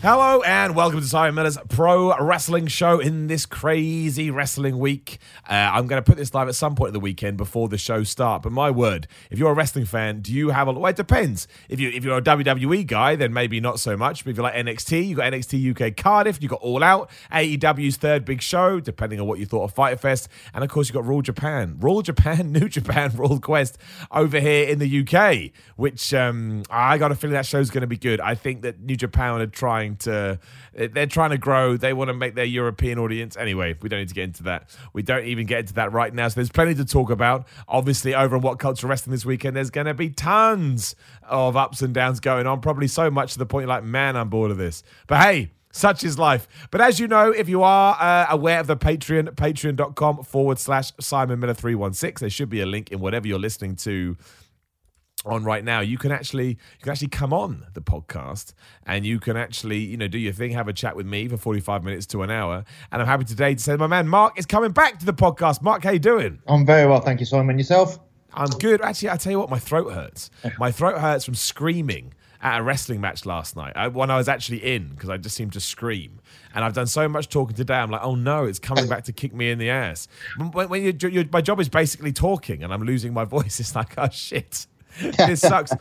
Hello and welcome to Simon Miller's Pro Wrestling Show in this crazy wrestling week. Uh, I'm going to put this live at some point of the weekend before the show start. But my word, if you're a wrestling fan, do you have a? Well, it depends. If you if you're a WWE guy, then maybe not so much. But if you like NXT, you got NXT UK Cardiff, you got All Out, AEW's third big show, depending on what you thought of Fyter Fest, and of course you got Raw Japan, Raw Japan, New Japan, Royal Quest over here in the UK. Which um, I got a feeling that show's going to be good. I think that New Japan are trying to they're trying to grow. They want to make their european audience anyway we don't need to get into that. We don't even get into that right now so there's plenty to talk about. Obviously over on WhatCulture Wrestling this weekend there's going to be tons of ups and downs going on probably so much to the point like man i'm bored of this. But hey such is life. But as you know, if you are uh, aware of the Patreon, patreon.com forward slash Simon Miller 316, there should be a link in whatever you're listening to on right now you can actually you can actually come on the podcast and you can actually you know do your thing have a chat with me for 45 minutes to an hour. And i'm happy today to say my man mark is coming back to the podcast. Mark how you doing? I'm very well, thank you, Simon. Yourself? i'm good. Actually i tell you what my throat hurts. My throat hurts from screaming at a wrestling match last night. I, when i was actually in because i just seemed to scream. And i've done so much talking today i'm like oh no it's coming back to kick me in the ass. When, when you, you, my job is basically talking and i'm losing my voice. It's like oh shit this sucks.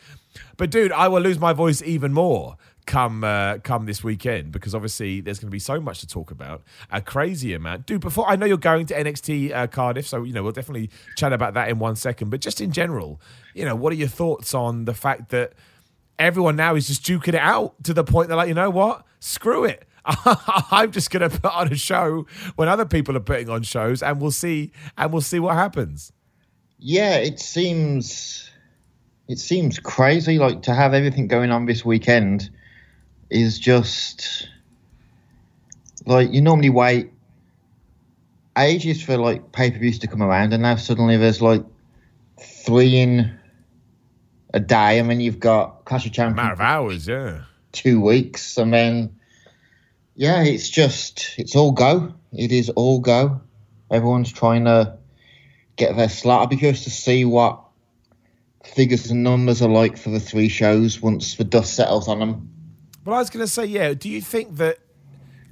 But dude, I will lose my voice even more come uh, come this weekend because obviously there's going to be so much to talk about. A crazy amount, dude. Before I know you're going to NXT uh, Cardiff, so you know we'll definitely chat about that in one second. But just in general, you know, what are your thoughts on the fact that everyone now is just duking it out to the point they're like, you know what, screw it. I'm just going to put on a show when other people are putting on shows, and we'll see, and we'll see what happens. Yeah, it seems it seems crazy. Like to have everything going on this weekend is just like you normally wait ages for like pay per views to come around, and now suddenly there's like three in a day, and then you've got Clash of Champions. Matter of hours, yeah. Two weeks, and then yeah, it's just it's all go. It is all go. Everyone's trying to get their slot. I'd be curious to see what figures and numbers alike for the three shows once the dust settles on them. Well, I was going to say, yeah. Do you think that?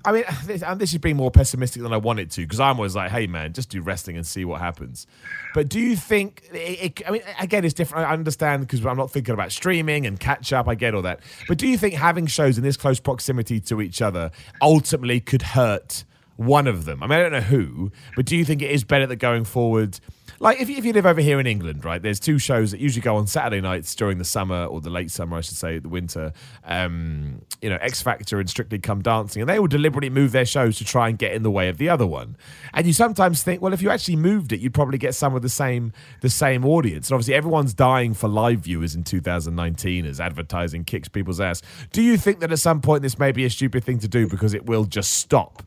I mean, this, and this is being more pessimistic than I wanted to because I'm always like, hey, man, just do wrestling and see what happens. But do you think? It, it, I mean, again, it's different. I understand because I'm not thinking about streaming and catch up. I get all that. But do you think having shows in this close proximity to each other ultimately could hurt one of them? I mean, I don't know who, but do you think it is better that going forward? Like if you, if you live over here in England, right? There's two shows that usually go on Saturday nights during the summer or the late summer, I should say, the winter. Um, you know, X Factor and Strictly Come Dancing, and they will deliberately move their shows to try and get in the way of the other one. And you sometimes think, well, if you actually moved it, you'd probably get some of the same the same audience. And obviously, everyone's dying for live viewers in 2019 as advertising kicks people's ass. Do you think that at some point this may be a stupid thing to do because it will just stop?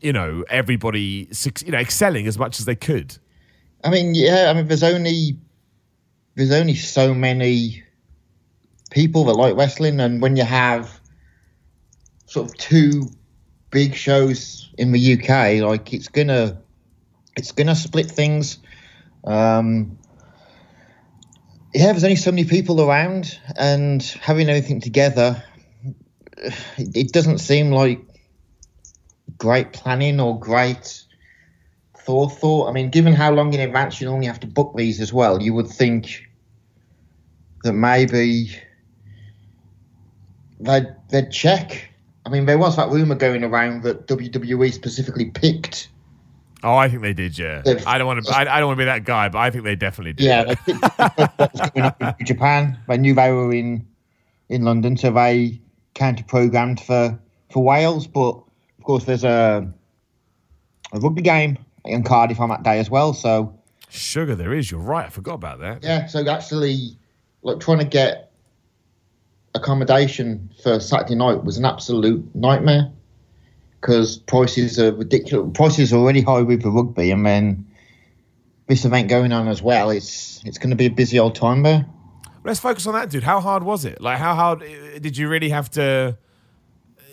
You know, everybody, you know, excelling as much as they could. I mean, yeah. I mean, there's only there's only so many people that like wrestling, and when you have sort of two big shows in the UK, like it's gonna it's gonna split things. Um, yeah, there's only so many people around, and having everything together, it doesn't seem like great planning or great forethought. I mean, given how long in advance you normally have to book these as well, you would think that maybe they'd, they'd check. I mean, there was that rumor going around that WWE specifically picked. Oh, I think they did. Yeah, I don't want to. I, I don't want to be that guy, but I think they definitely did. Yeah, they picked what was going up in Japan. They knew they were in in London, so they counter programmed for for Wales. But of course, there's a a rugby game in Cardiff on that day as well. So sugar, there is. You're right. I forgot about that. Yeah. So actually, like trying to get accommodation for Saturday night was an absolute nightmare because prices are ridiculous. Prices are already high with the rugby, and then this event going on as well, it's it's going to be a busy old time there. Let's focus on that, dude. How hard was it? Like, how hard uh, did you really have to,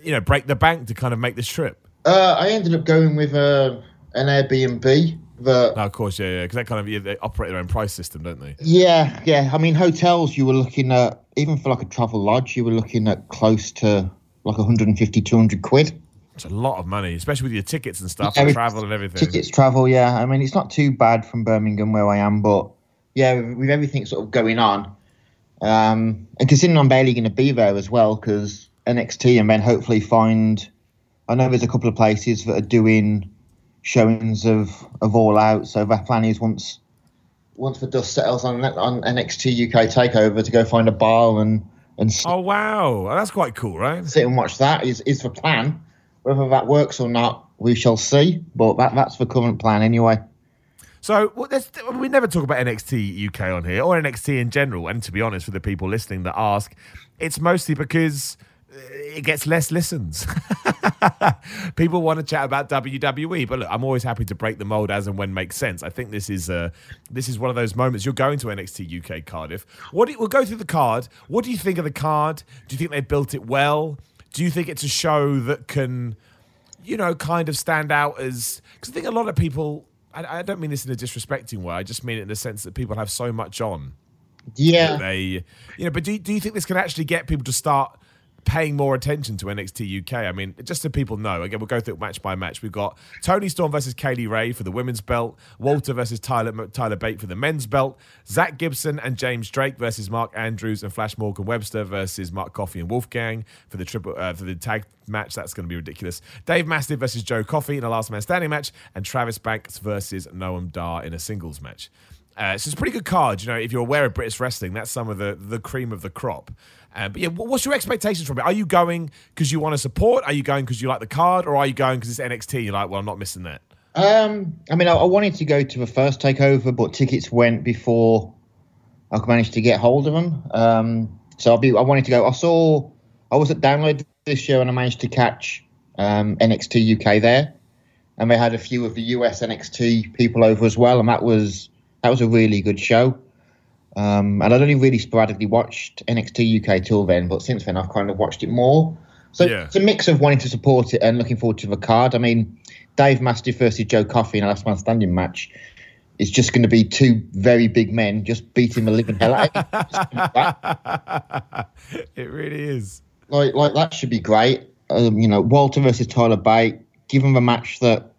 you know, break the bank to kind of make this trip? Uh, I ended up going with uh, an Airbnb. That No, of course, yeah, yeah, because that kind of yeah, they operate their own price system, don't they? yeah, yeah. I mean, hotels you were looking at even for like a travel lodge, you were looking at close to like 150, 200 quid. It's a lot of money, especially with your tickets and stuff, Yeah, and travel and everything. Tickets, travel, yeah. I mean, it's not too bad from Birmingham where I am, but yeah, with, everything sort of going on, um, and considering I'm barely going to be there as well because NXT and then hopefully find. I know there's a couple of places that are doing showings of of All Out, so their plan is once once the dust settles on on NXT UK Takeover to go find a bar and and sit, Oh wow, that's quite cool, right? sit and watch that is is the plan. Whether that works or not, we shall see. But that that's the current plan anyway. So well, we never talk about NXT UK on here or NXT in general. And to be honest, for the people listening that ask, it's mostly because it gets less listens. people want to chat about WWE, but look, I'm always happy to break the mold as and when makes sense. I think this is uh, this is one of those moments. You're going to NXT UK Cardiff. What do you, we'll go through the card. What do you think of the card? Do you think they built it well? Do you think it's a show that can? you know, kind of stand out as because I think a lot of people. I, I don't mean this in a disrespecting way. I just mean it in the sense that people have so much on. Yeah. They, you know, but do do you think this can actually get people to start paying more attention to NXT UK? I mean, just so people know. Again, we'll go through it match by match. We've got Toni Storm versus Kay Lee Ray for the women's belt. Walter versus Tyler Tyler Bate for the men's belt. Zack Gibson and James Drake versus Mark Andrews and Flash Morgan Webster versus Mark Coffey and Wolfgang for the triple uh, for the tag match. That's going to be ridiculous. Dave Mastiff versus Joe Coffey in a last man standing match, and Travis Banks versus Noam Dar in a singles match. Uh, so it's a pretty good card. You know, if you're aware of British wrestling, that's some of the the cream of the crop. Uh, but yeah, what's your expectations from it? Are you going because you want to support? Are you going because you like the card, or are you going because it's NXT? You're like, well, I'm not missing that. Um, I mean, I, I wanted to go to the first takeover, but tickets went before I managed to get hold of them. Um, so I'll be. I wanted to go. I saw. I was at Download this year, and I managed to catch um, NXT UK there, and they had a few of the US NXT people over as well, and that was that was a really good show. Um, and I'd only really sporadically watched NXT UK till then, but since then I've kind of watched it more. So Yeah. it's a mix of wanting to support it and looking forward to the card. I mean, Dave Mastiff versus Joe Coffey in a last man standing match is just going to be two very big men just beating the living hell out of it really is. like like that should be great. Um, you know, Walter versus Tyler Bate. Given the match that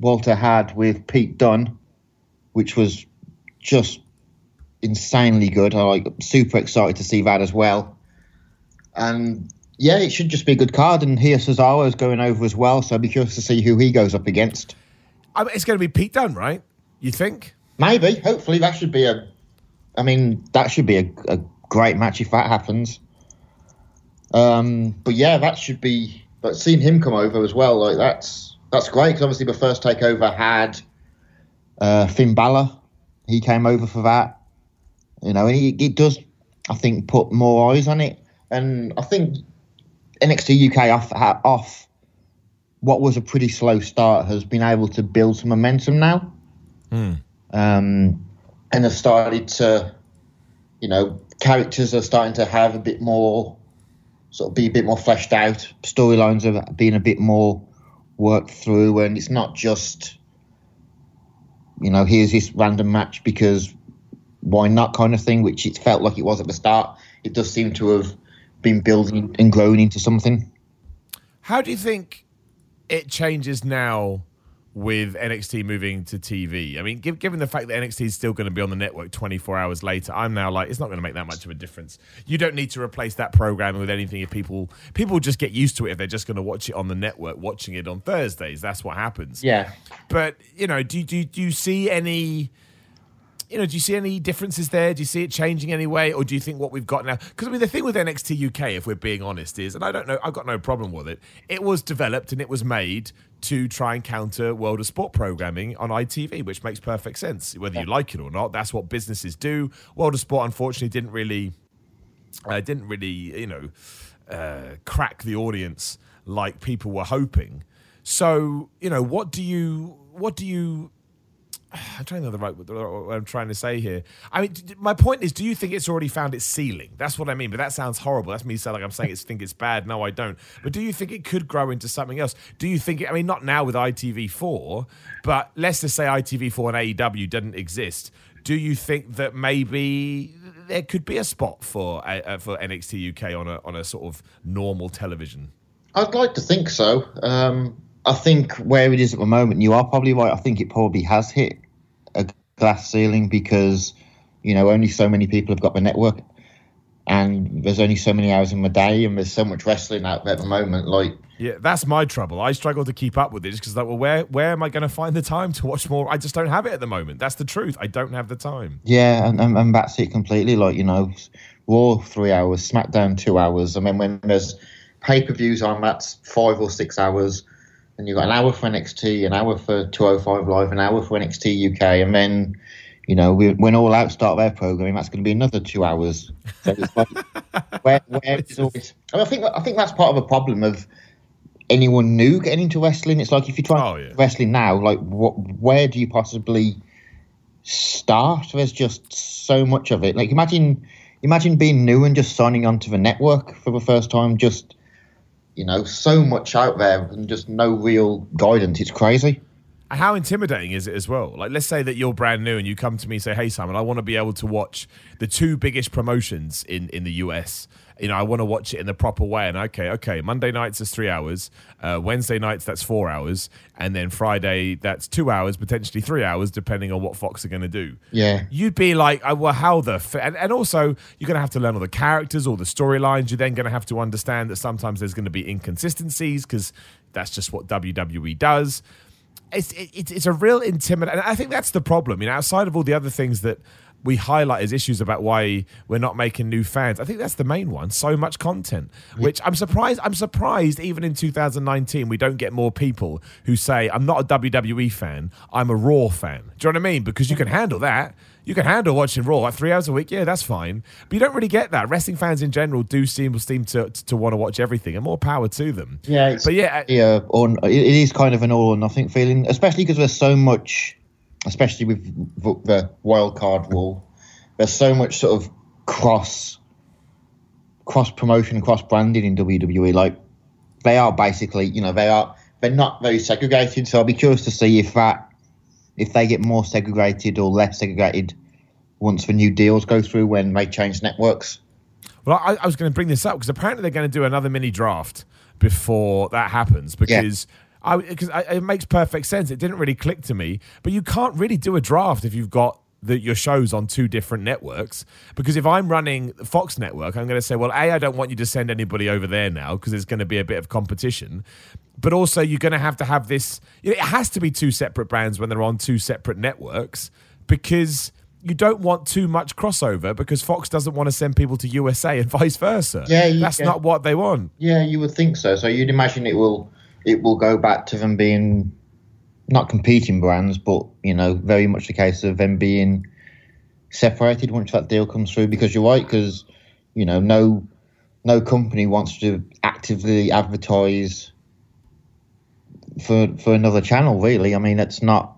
Walter had with Pete Dunne, which was just insanely good. I like super excited to see that as well. And yeah, it should just be a good card. And here Cesaro is going over as well, so I'd be curious to see who he goes up against. I mean, it's going to be Pete Dunne, right? You think? Maybe, hopefully, that should be a. I mean, that should be a, a great match if that happens. Um, but yeah, that should be. But seeing him come over as well, like that's that's great because obviously the first takeover had uh, Finn Balor. He came over for that. You know, he, it does, I think, put more eyes on it. And I think NXT UK off off what was a pretty slow start has been able to build some momentum now um, and have started to, you know, characters are starting to have a bit more, sort of be a bit more fleshed out. Storylines are being a bit more worked through, and it's not just, you know, here's this random match because why not kind of thing, which it felt like it was at the start. It does seem to have been building and grown into something. How do you think it changes now with NXT moving to TV? I mean, given the fact that NXT is still going to be on the network 24 hours later, I'm now like, it's not going to make that much of a difference. You don't need to replace that programming with anything if people people just get used to it if they're just going to watch it on the network, watching it on Thursdays. That's what happens. Yeah. But you know, do do do you see any? You know, do you see any differences there? Do you see it changing anyway, or do you think what we've got now? Because I mean, the thing with NXT UK, if we're being honest, is, and I don't know, I've got no problem with it. It was developed and it was made to try and counter World of Sport programming on ITV, which makes perfect sense, whether you like it or not. That's what businesses do. World of Sport, unfortunately, didn't really, uh, didn't really, you know, uh, crack the audience like people were hoping. So, you know, what do you, what do you I'm trying to know the right what I'm trying to say here. I mean, my point is, do you think it's already found its ceiling? That's what I mean. But that sounds horrible. That's me saying like I'm saying it's think it's bad. No, I don't. But do you think it could grow into something else? Do you think? I mean, not now with ITV4, but let's just say ITV4 and AEW didn't exist. Do you think that maybe there could be a spot for uh, for NXT UK on a on a sort of normal television? I'd like to think so. Um, I think where it is at the moment, you are probably right. I think it probably has hit glass ceiling because you know only so many people have got the network, and there's only so many hours in the day, and there's so much wrestling out there at the moment. Like, Yeah, that's my trouble. I struggle to keep up with this because, like, well, where where am I going to find the time to watch more? I just don't have it at the moment. That's the truth. I don't have the time. yeah, and, and, and that's it completely. Like, you know, Raw three hours, SmackDown two hours. I mean, when there's pay per views on, that's five or six hours. And you've got an hour for NXT, an hour for 205 Live, an hour for NXT UK, and then, you know, we, when All Out start their programming, that's going to be another two hours. So it's like, where, where is always, I, mean, I think I think that's part of a problem of anyone new getting into wrestling. It's like if you try Oh, yeah. wrestling now, like what, where do you possibly start? There's just so much of it. Like imagine, imagine being new and just signing onto the network for the first time. Just you know, so much out there and just no real guidance. It's crazy. How intimidating is it as well? Like, let's say that you're brand new and you come to me and say, "Hey, Simon, I want to be able to watch the two biggest promotions in in the US. You know, I want to watch it in the proper way." And okay, okay, Monday nights is three hours, uh, Wednesday nights that's four hours, and then Friday that's two hours, potentially three hours, depending on what Fox are going to do. Yeah. You'd be like, oh, well, how the f-? And, and also you're going to have to learn all the characters, all the storylines. You're then going to have to understand that sometimes there's going to be inconsistencies because that's just what WWE does it's it's it's a real intimidating. And I think that's the problem. You know, outside of all the other things that we highlight as issues about why we're not making new fans, I think that's the main one. So much content, which I'm surprised. I'm surprised even in 2019 we don't get more people who say I'm not a WWE fan. I'm a Raw fan. Do you know what I mean? Because you can handle that. You can handle watching Raw like three hours a week. Yeah, that's fine. But you don't really get that. Wrestling fans in general do seem seem to to want to watch everything, and more power to them. Yeah, it's, But yeah, yeah, or it it is kind of an all or nothing feeling, especially because there's so much, especially with v- the wild card rule. There's so much sort of cross, cross promotion, cross branding in WWE. Like they are basically, you know, they are they're not very segregated. So I'll be curious to see if that, if they get more segregated or less segregated once the new deals go through when they change networks. Well, I, I was going to bring this up because apparently they're going to do another mini draft before that happens because. I, because I, it makes perfect sense. It didn't really click to me, but you can't really do a draft if you've got the, your shows on two different networks. Because if I'm running Fox network, I'm going to say, well, a, I don't want you to send anybody over there now because there's going to be a bit of competition. But also, you're going to have to have this. It has to be two separate brands when they're on two separate networks because you don't want too much crossover because Fox doesn't want to send people to USA and vice versa. Yeah, you that's can- not what they want. Yeah, you would think so. So you'd imagine it will it will go back to them being not competing brands, but you know, very much the case of them being separated once that deal comes through. Because you're right, because you know, no no company wants to actively advertise for for another channel. Really, I mean, that's not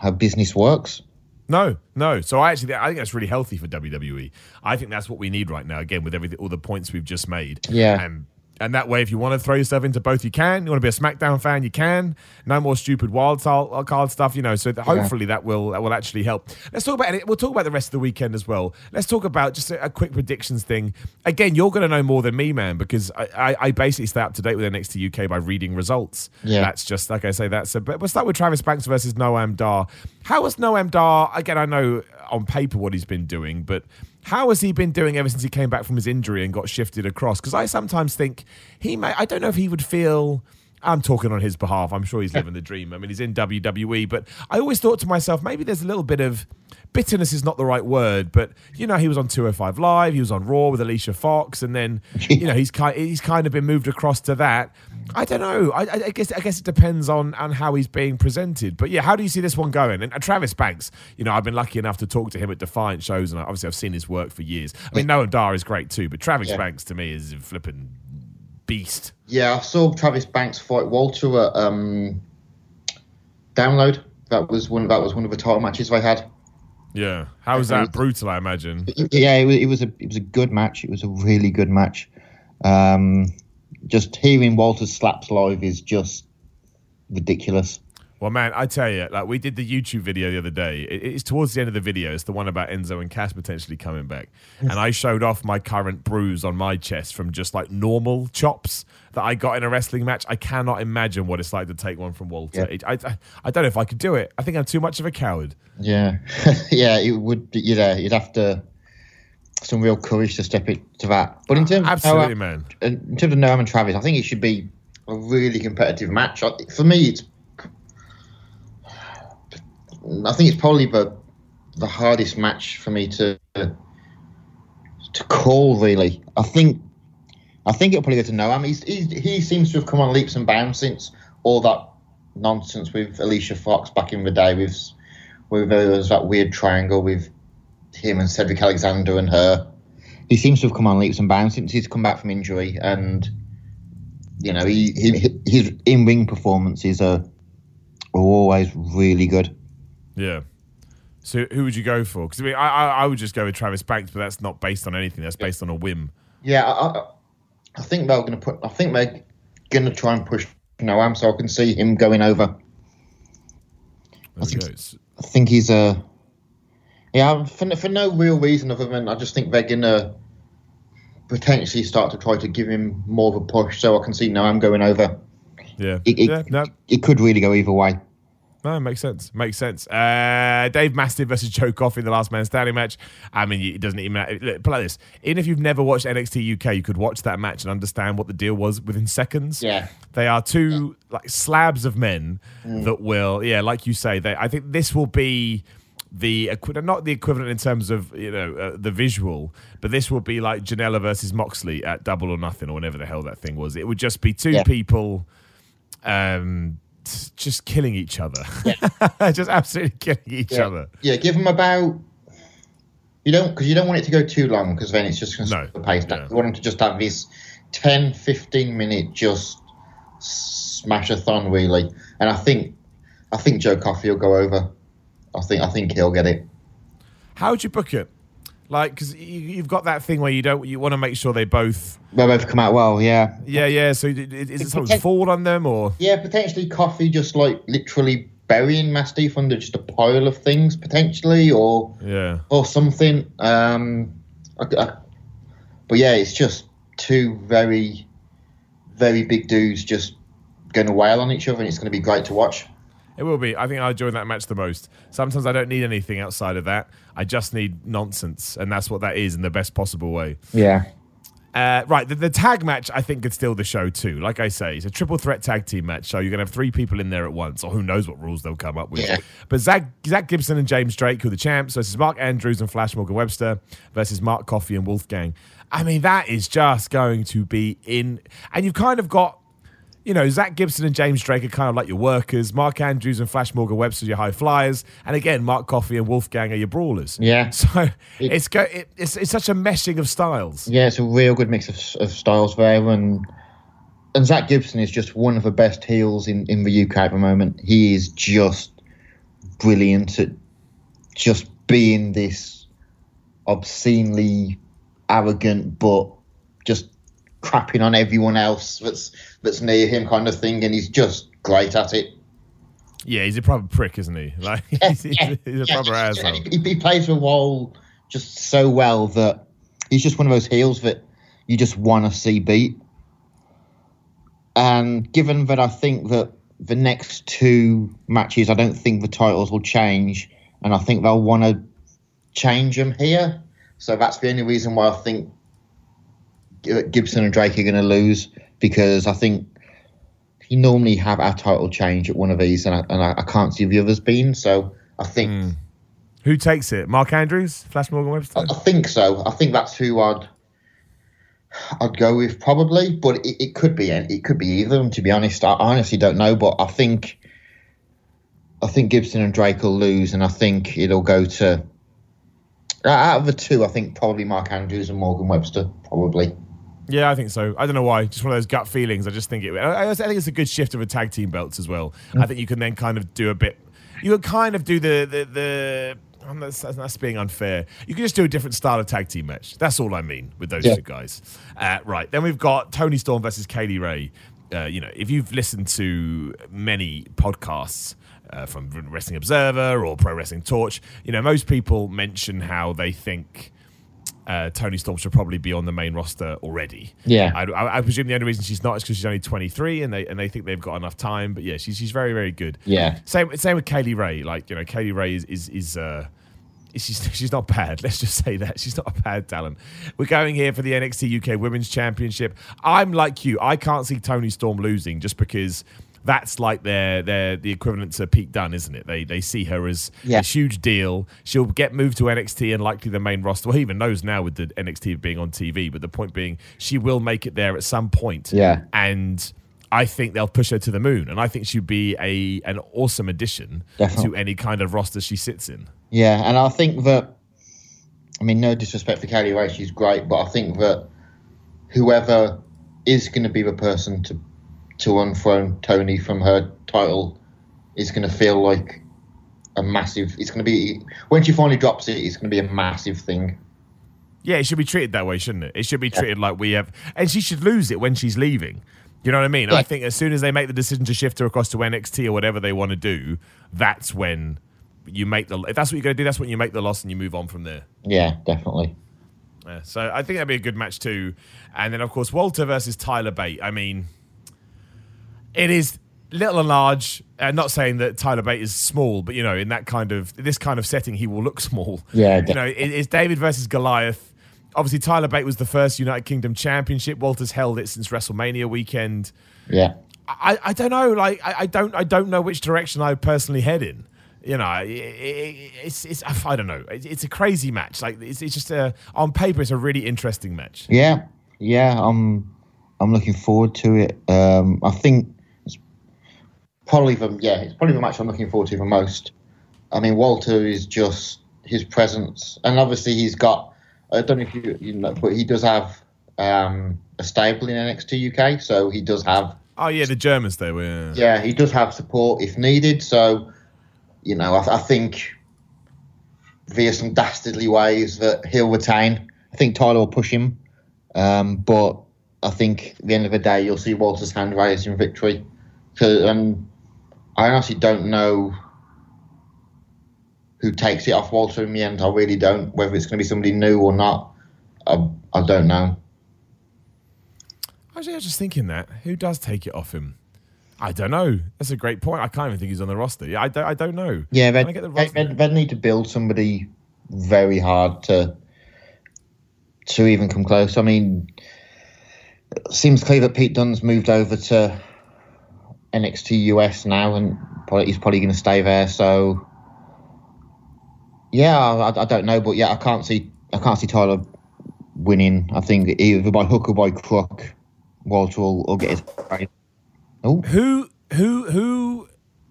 how business works. No, no. So I actually, I think that's really healthy for WWE. I think that's what we need right now. Again, with everything, all the points we've just made. Yeah. And and that way, if you want to throw yourself into both, you can. You want to be a SmackDown fan, you can. No more stupid wild card uh, card stuff, you know. So that hopefully that will that will actually help. Let's talk about it. We'll talk about the rest of the weekend as well. Let's talk about just a, a quick predictions thing. Again, you're going to know more than me, man, because I, I, I basically stay up to date with NXT UK by reading results. Yeah. That's just like I say. That's a. But we'll start with Travis Banks versus Noam Dar. How was Noam Dar? Again, I know on paper what he's been doing, but how has he been doing ever since he came back from his injury and got shifted across? Because I sometimes think he may. I don't know if he would feel. I'm talking on his behalf. I'm sure he's living the dream. I mean, he's in WWE, but I always thought to myself, maybe there's a little bit of bitterness is not the right word, but you know, he was on 205 Live, he was on Raw with Alicia Fox, and then you know he's kind he's kind of been moved across to that. I don't know. I, I guess I guess it depends on on how he's being presented. But yeah, how do you see this one going? And, and Travis Banks, you know, I've been lucky enough to talk to him at Defiant shows, and obviously I've seen his work for years. I mean, Noam Dar is great too, but Travis Yeah. Banks to me is flipping beast. Yeah, I saw Travis Banks fight Walter at um, Download that was one that was one of the title matches I had. Yeah. How was that? Brutal, I imagine. Yeah, it was, it was a it was a good match. It was a really good match. Um, just hearing Walter slaps live is just ridiculous. Well, man, I tell you, like we did the YouTube video the other day. It- it's towards the end of the video. It's the one about Enzo and Cass potentially coming back, and I showed off my current bruise on my chest from just like normal chops that I got in a wrestling match. I cannot imagine what it's like to take one from Walter. Yeah. It, I, I, I don't know if I could do it. I think I'm too much of a coward. Yeah, yeah, it would. You know, you'd have to some real courage to step into that. But in terms Absolutely, of Noam, man. in terms of Noam and Travis, I think it should be a really competitive match. I- For me, it's I think it's probably the the hardest match for me to to call. Really, I think I think it'll probably go to Noam. He's, he's, he seems to have come on leaps and bounds since all that nonsense with Alicia Fox back in the day. With with uh, there was that weird triangle with him and Cedric Alexander and her. He seems to have come on leaps and bounds since he's come back from injury, and you know he, he his in ring performances are, are always really good. Yeah. So who would you go for? Because I mean, I, I I would just go with Travis Banks, but that's not based on anything. That's based on a whim. Yeah, I, I, I think they're going to put. I think they're going to try and push Noam, so I can see him going over. We think- I think he's a. Yeah, um, for, for no real reason other than I just think they're going to potentially start to try to give him more of a push, so I can see Noam going over. Yeah. It, it, yeah. No. it could really go either way. No, makes sense. Makes sense. Uh, Dave Mastiff versus Joe Coffey in the last man standing match. I mean, it doesn't even matter. Look, like this. Even if you've never watched NXT UK, you could watch that match and understand what the deal was within seconds. Yeah. They are two like slabs of men that will, yeah, like you say, they, I think this will be the not the equivalent in terms of you know uh, the visual, but this will be like Janela versus Moxley at Double or Nothing or whatever the hell that thing was. It would just be two Yeah. people um just killing each other just absolutely killing each Yeah, other yeah give them about. You don't because you don't want it to go too long because then it's just going to No, slow the pace down. yeah. You want him to just have this 10, 15 minute just smash-a-thon really, and I think I think Joe Coffey will go over. I think I think he'll get it. how would you book it like because you, you've got that thing where you don't you want to make sure they both They both come out well, yeah. yeah yeah so is it something forward on them or Yeah, potentially Coffey just like literally burying Mastiff under just a pile of things, potentially, or yeah or something. Um, I, I- but yeah, it's just two very, very big dudes just going to wail on each other, and it's going to be great to watch. It will be i think i enjoy that match the most sometimes i don't need anything outside of that i just need nonsense and that's what that is in the best possible way Yeah, Uh, right, the, the tag match I think could steal the show too. Like I say, it's a triple threat tag team match, so you're gonna have three people in there at once, or who knows what rules they'll come up with. Yeah. But Zack, Zack Gibson and James Drake, who are the champs, versus Mark Andrews and Flash Morgan Webster versus Mark Coffey and Wolfgang. I mean, that is just going to be in, and you've kind of got. You know, Zack Gibson and James Drake are kind of like your workers. Mark Andrews and Flash Morgan Webster are your high flyers, and again, Mark Coffey and Wolfgang are your brawlers. Yeah. So it's go, it, it's it's such a meshing of styles. yeah, it's a real good mix of, of styles there, and and Zack Gibson is just one of the best heels in in the UK at the moment. He is just brilliant at just being this obscenely arrogant, but just crapping on everyone else that's that's near him, kind of thing, and he's just great at it. Yeah, he's a proper prick, isn't he? Like he's, he's, a- he's a Yeah, proper just- asshole. He, he plays the role just so well that he's just one of those heels that you just want to see beat. And given that I think that the next two matches, I don't think the titles will change, and I think they'll want to change them here. So that's the only reason why I think Uh, Gibson and Drake are going to lose because I think you normally have our title change at one of these, and I, and I, I can't see the others being. So I think hmm. Who takes it? Mark Andrews, Flash Morgan Webster. I think so. I think that's who I'd I'd go with probably, but it, it could be it could be either. them, To be honest, I honestly don't know, but I think I think Gibson and Drake will lose, and I think it'll go to out of the two. I think probably Mark Andrews and Morgan Webster probably. Yeah, I think so. I don't know why. Just one of those gut feelings. I just think it. I, I think it's a good shift of a tag team belts as well. I think you can then kind of do a bit. you could kind of do the the the. That's, that's being unfair. You can just do a different style of tag team match. That's all I mean with those Yeah. two guys. Uh, right. Then we've got Toni Storm versus Kay Lee Ray. Uh, you know, if you've listened to many podcasts uh, from Wrestling Observer or Pro Wrestling Torch, you know, most people mention how they think uh, Toni Storm should probably be on the main roster already. Yeah. I, I, I presume the only reason she's not is because she's only 23 and they and they think they've got enough time. But yeah, she's she's very very good. Yeah. Same same with Kay Lee Ray. Like you know, Kay Lee Ray is is is. Uh, She's, she's not bad. Let's just say that. She's not a bad talent. We're going here for the NXT UK Women's Championship. I'm like you. I can't see Toni Storm losing just because that's like their their the equivalent to Pete Dunne, isn't it? They they see her as Yeah. a huge deal. She'll get moved to NXT and likely the main roster. Well, he even knows now with the NXT being on TV. But the point being, she will make it there at some point. Yeah. and. I think they'll push her to the moon, and I think she'd be a an awesome addition Definitely. to any kind of roster she sits in. Yeah, and I think that, I mean, no disrespect for Kelly Ray, she's great, but I think that whoever is going to be the person to to unthrone Toni from her title is going to feel like a massive. It's going to be when she finally drops it. It's going to be a massive thing. Yeah, it should be treated that way, shouldn't it? It should be treated like we have, and she should lose it when she's leaving. You know what I mean? I think as soon as they make the decision to shift her across to NXT or whatever they want to do, that's when you make the. If that's what you're going to do, that's when you make the loss and you move on from there. Yeah, definitely. Yeah, so I think that'd be a good match too. And then of course Walter versus Tyler Bate. I mean, it is little and large. Uh, not saying that Tyler Bate is small, but you know, in that kind of this kind of setting, he will look small. Yeah, you know, it, it's David versus Goliath. Obviously, Tyler Bate was the first United Kingdom Championship. Walter's held it since WrestleMania weekend. Yeah, I, I don't know. Like I, I don't I don't know which direction I personally head in. You know, it, it, it's it's I don't know. It, it's a crazy match. Like it's, it's just a on paper, it's a really interesting match. yeah, yeah. I'm I'm looking forward to it. Um, I think probably the yeah, it's probably the match I'm looking forward to the most. I mean, Walter is just his presence, and obviously he's got. I don't know if you you know, but he does have um, a stable in NXT UK, so he does have Oh yeah, the Germans they were. yeah, he does have support if needed. So, you know, I, I think via some dastardly ways that he'll retain. I think Tyler will push him, um, but I think at the end of the day, you'll see Walter's hand raised in victory. um, I honestly don't know who takes it off Walter in the end. I really don't. Whether it's going to be somebody new or not, I, I don't know. Actually, I was just thinking that who does take it off him? I don't know. That's a great point. I can't even think he's on the roster. Yeah, I don't. I don't know. Yeah, they, get the roster? they, they need to build somebody very hard to to even come close. I mean, it seems clear that Pete Dunne's moved over to NXT US now, and probably, he's probably going to stay there. So, yeah, I, I don't know, but yeah, I can't see I can't see Tyler winning. I think either by hook or by crook, Walter will, will get his. Oh, Who who who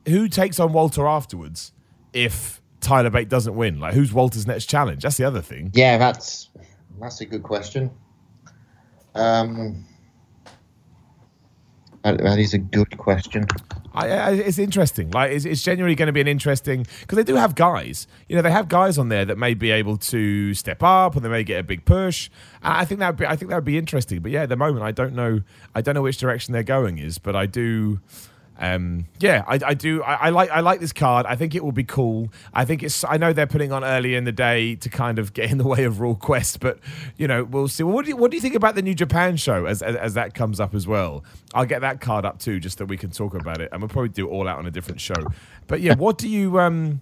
who takes on Walter afterwards if Tyler Bate doesn't win? Like, who's Walter's next challenge? That's the other thing. Yeah, that's that's a good question. Um, that, that is a good question. I, I, it's interesting. Like, it's, it's genuinely going to be an interesting because they do have guys. You know, they have guys on there that may be able to step up, and they may get a big push. I think that I think that would be interesting. But yeah, at the moment, I don't know. I don't know which direction they're going is, but I do. Um, yeah, I, I do. I, I like I like this card. I think it will be cool. I think it's. I know they're putting on early in the day to kind of get in the way of Royal Quest, but you know we'll see. What do you, what do you think about the New Japan show as, as as that comes up as well? I'll get that card up too, just that we can talk about it, and we'll probably do it all out on a different show. But yeah, what do you? Um,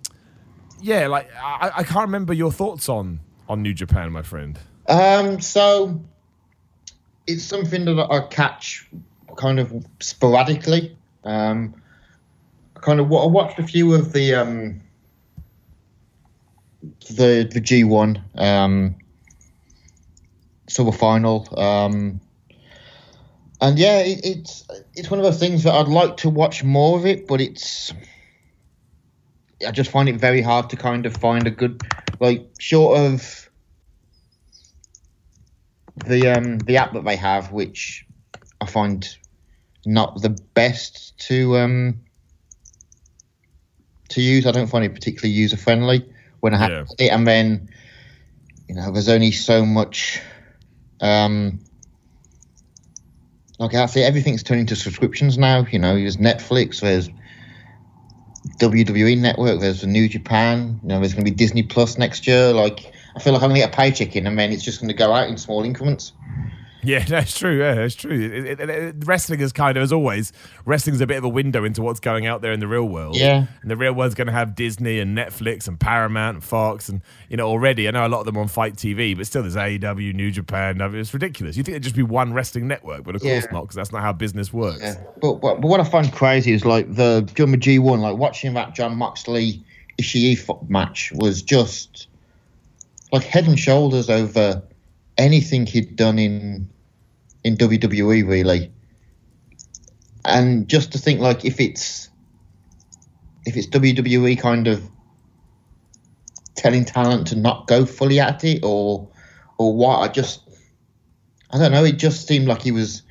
yeah, like I, I can't remember your thoughts on on New Japan, my friend. Um, so it's something that I catch kind of sporadically. Um, I kind of I watched a few of the um, the the G one um, silver final. Um, and yeah, it, it's it's one of those things that I'd like to watch more of it, but it's I just find it very hard to kind of find a good like short of the um the app that they have, which I find not the best to um to use. I don't find it particularly user friendly when I have Yeah. it, and then you know, there's only so much. Um, like I say, everything's turning to subscriptions now. You know, there's Netflix, there's WWE Network, there's the New Japan. You know, there's going to be Disney Plus next year. Like, I feel like I'm going to get a paycheck in, and then it's just going to go out in small increments. Yeah, that's true. Yeah, that's true. It, it, it, wrestling is kind of, as always, wrestling's a bit of a window into what's going out there in the real world. Yeah. And the real world's going to have Disney and Netflix and Paramount and Fox. And, you know, already, I know a lot of them on FITE TV, but still there's AEW, New Japan. I mean, It's ridiculous. You'd think it'd just be one wrestling network, but of course not, because that's not how business works. Yeah. But, but but what I find crazy is like the during the G one, like watching that Jon Moxley Ishii match was just like head and shoulders over anything he'd done in in WWE really. And just to think like if it's if it's WWE kind of telling talent to not go fully at it or or what, I just I don't know, it just seemed like he was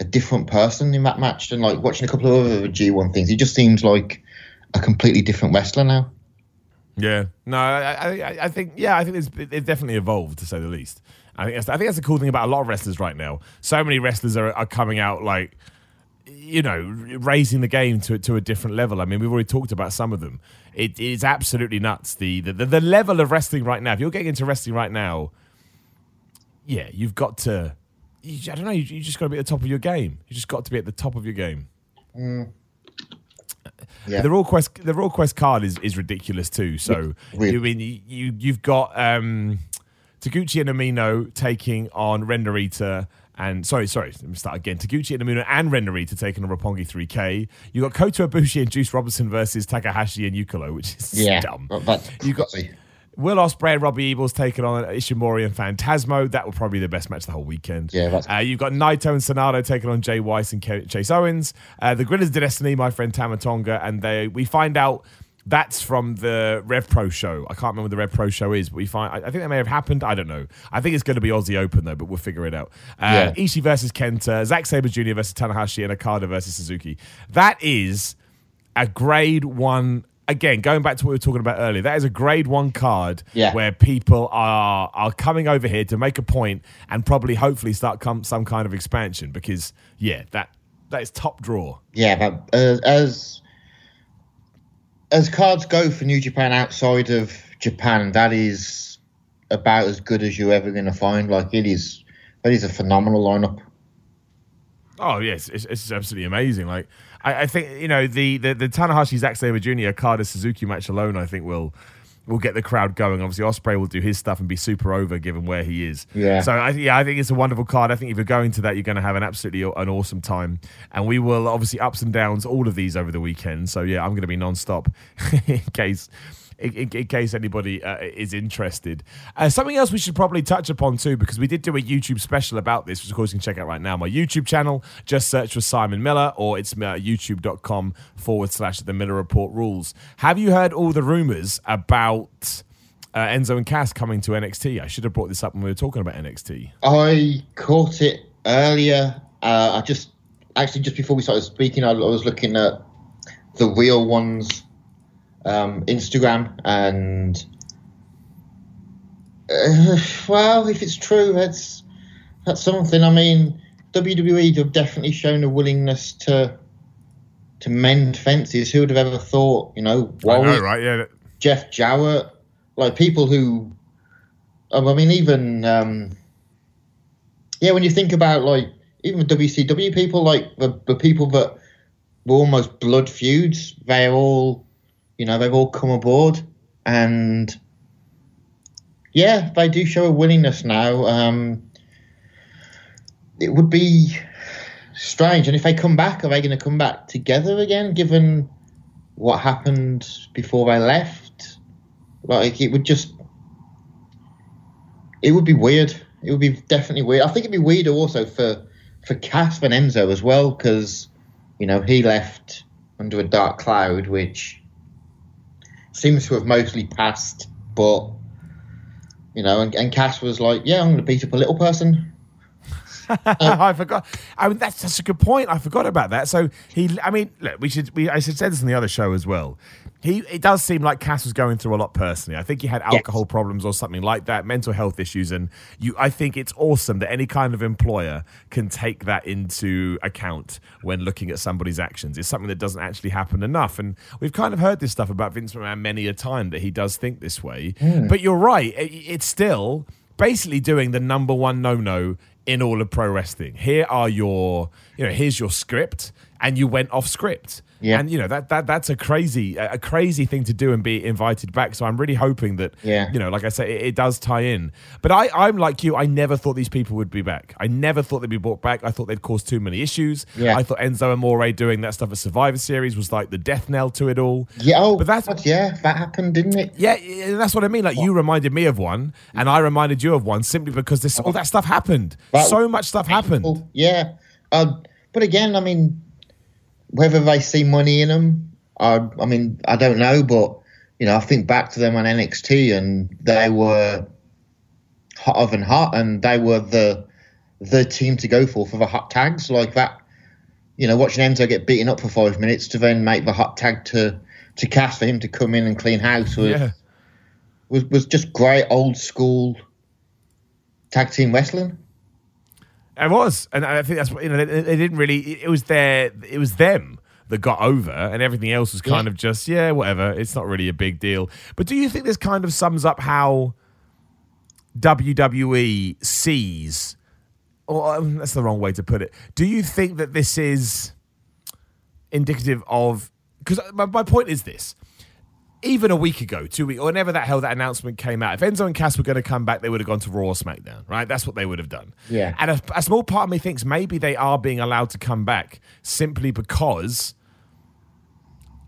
a different person in that match than like watching a couple of other G1 things. He just seems like a completely different wrestler now. Yeah, no, I, I, I think yeah, I think it's, it's definitely evolved to say the least. I think that's, I think that's the cool thing about a lot of wrestlers right now. So many wrestlers are, are coming out like, you know, raising the game to to a different level. I mean, we've already talked about some of them. It is absolutely nuts. The, the the level of wrestling right now. If you're getting into wrestling right now, yeah, you've got to. You, I don't know. You, you just got to be at the top of your game. You just got to be at the top of your game. Mm. Yeah. The Royal Quest, the Royal Quest card is, is ridiculous too. So Really? you mean you, you you've got um, Taguchi and Amino taking on Renderita. And sorry, sorry, let me start again. Taguchi and Amino and Renderita taking on Roppongi 3K. You got Kota Ibushi and Juice Robinson versus Takahashi and Yukolo, which is Yeah. dumb. But, but You got Will Ospreay and Robbie Eagles taking on Ishimori and Phantasmo. That will probably be the best match of the whole weekend. Yeah, that's- Uh, you've got Naito and Sanada taking on Jay White and Ke- Chase Owens. Uh, the Guerrillas of Destiny, my friend Tama Tonga, and they we find out that's from the Rev Pro show. I can't remember what the Rev Pro show is, but we find I, I think that may have happened. I don't know. I think it's going to be Aussie Open though, but we'll figure it out. Uh, Yeah. Ishii versus Kenta, Zack Sabre Jr. versus Tanahashi, and Okada versus Suzuki. That is a grade one. Again, going back to what we were talking about earlier, that is a grade one card Yeah. where people are are coming over here to make a point and probably hopefully start come, some kind of expansion because yeah, that that is top draw. yeah, but uh, as as cards go for New Japan outside of Japan, that is about as good as you're ever going to find. Like it is, that is a phenomenal lineup. Oh yes, it's, it's absolutely amazing. Like I, I think you know the the, the Tanahashi Zack Sabre Jr. Okada Suzuki match alone, I think will will get the crowd going. Obviously, Ospreay will do his stuff and be super over given where he is. Yeah. So I, yeah, I think it's a wonderful card. I think if you're going to that, you're going to have an absolutely an awesome time. And we will obviously ups and downs all of these over the weekend. So yeah, I'm going to be non-stop in case. In, in- case anybody uh, is interested, uh, something else we should probably touch upon too, because we did do a YouTube special about this, which of course you can check out right now. My YouTube channel, just search for Simon Miller, or it's uh, youtube.com forward slash The Miller Report Rules. Have you heard all the rumors about uh, Enzo and Cass coming to NXT? I should have brought this up when we were talking about NXT. I caught it earlier. Uh, I just actually just before we started speaking, I, I was looking at the real ones um, Instagram, and uh, well, if it's true, that's that's something. I mean, WWE have definitely shown a willingness to to mend fences. Who would have ever thought? You know, know, right? Yeah. Jeff Jarrett, like people who, um, I mean, even um, yeah, when you think about like even the WCW people, like the, the people that were almost blood feuds, they're all, you know, they've all come aboard, and yeah, they do show a willingness now. Um, it would be strange, and if they come back, are they going to come back together again? Given what happened before they left. Like it would just, it would be weird. It would be definitely weird. I think it'd be weirder also for for Cass and Enzo as well because you know he left under a dark cloud, which seems to have mostly passed. But you know, and, and Cass was like, "Yeah, I'm going to beat up a little person." I forgot. I mean, that's such a good point. I forgot about that. So he, I mean, look, we should. We I should say this in the other show as well. He, it does seem like Cass was going through a lot personally. I think he had alcohol yes. problems or something like that, mental health issues, and you. I think it's awesome that any kind of employer can take that into account when looking at somebody's actions. It's something that doesn't actually happen enough, and we've kind of heard this stuff about Vince McMahon many a time that he does think this way. Mm. But you're right; it, it's still basically doing the number one no no in all of pro wrestling. Here are your, you know, here's your script, and you went off script. Yeah. And you know that that that's a crazy a crazy thing to do and be invited back. So I'm really hoping that yeah. you know, like I say, it, it, does tie in. But I I'm like you. I never thought these people would be back. I never thought they'd be brought back. I thought they'd cause too many issues. Yeah. I thought Enzo and Amore doing that stuff at Survivor Series was like the death knell to it all. Yeah. Oh, but that's yeah, that happened, didn't it? Yeah, that's what I mean. Like what? you reminded me of one, and I reminded you of one simply because this all that stuff happened. That, so much stuff happened. Yeah. Uh, but again, I mean whether they see money in them, I, I mean, I don't know, but you know, I think back to them on NXT, and they were hotter than hot, and they were the the team to go for for the hot tags like that. You know, watching Enzo get beaten up for five minutes to then make the hot tag to to Cass for him to come in and clean house was yeah. was, was just great old school tag team wrestling. It was, and I think that's what you know. They, they, didn't really. It was their. It was them that got over, and everything else was kind yeah. of just yeah, whatever. It's not really a big deal. But do you think this kind of sums up how WWE sees? Or um, that's the wrong way to put it. Do you think that this is indicative of? Because my, my point is this: even a week ago, two weeks, or whenever that hell that announcement came out, if Enzo and Cass were going to come back, they would have gone to Raw or SmackDown, right? That's what they would have done. Yeah. And a, a small part of me thinks maybe they are being allowed to come back simply because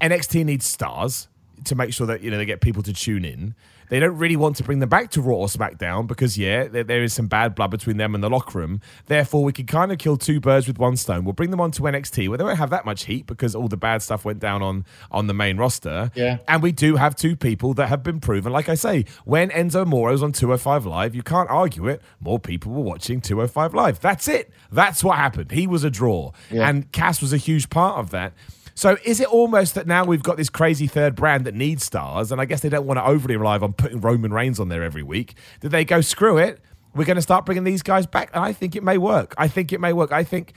NXT needs stars to make sure that you know they get people to tune in. They don't really want to bring them back to Raw or SmackDown because, yeah, there, there is some bad blood between them and the locker room. Therefore, we could kind of kill two birds with one stone. We'll bring them on to NXT where they won't have that much heat because all the bad stuff went down on, on the main roster. Yeah. And we do have two people that have been proven. Like I say, when Enzo Amore's on 205 Live, you can't argue it. More people were watching 205 Live. That's it. That's what happened. He was a draw. Yeah. And Cass was a huge part of that. So is it almost that now we've got this crazy third brand that needs stars, and I guess they don't want to overly rely on putting Roman Reigns on there every week? Did they go screw it? We're going to start bringing these guys back, and I think it may work. I think it may work. I think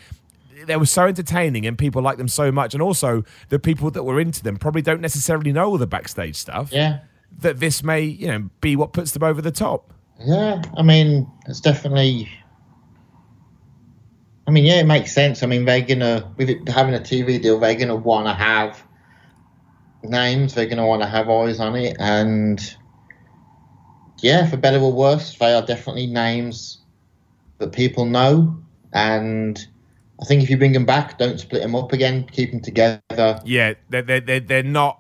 they were so entertaining and people liked them so much, and also the people that were into them probably don't necessarily know all the backstage stuff. Yeah, that this may you know be what puts them over the top. Yeah, I mean it's definitely I mean, yeah, it makes sense. I mean, they're gonna with it, having a TV deal, they're gonna want to have names. They're gonna want to have eyes on it, and yeah, for better or worse, they are definitely names that people know. And I think if you bring them back, don't split them up again. Keep them together. Yeah, they're they're they're, not.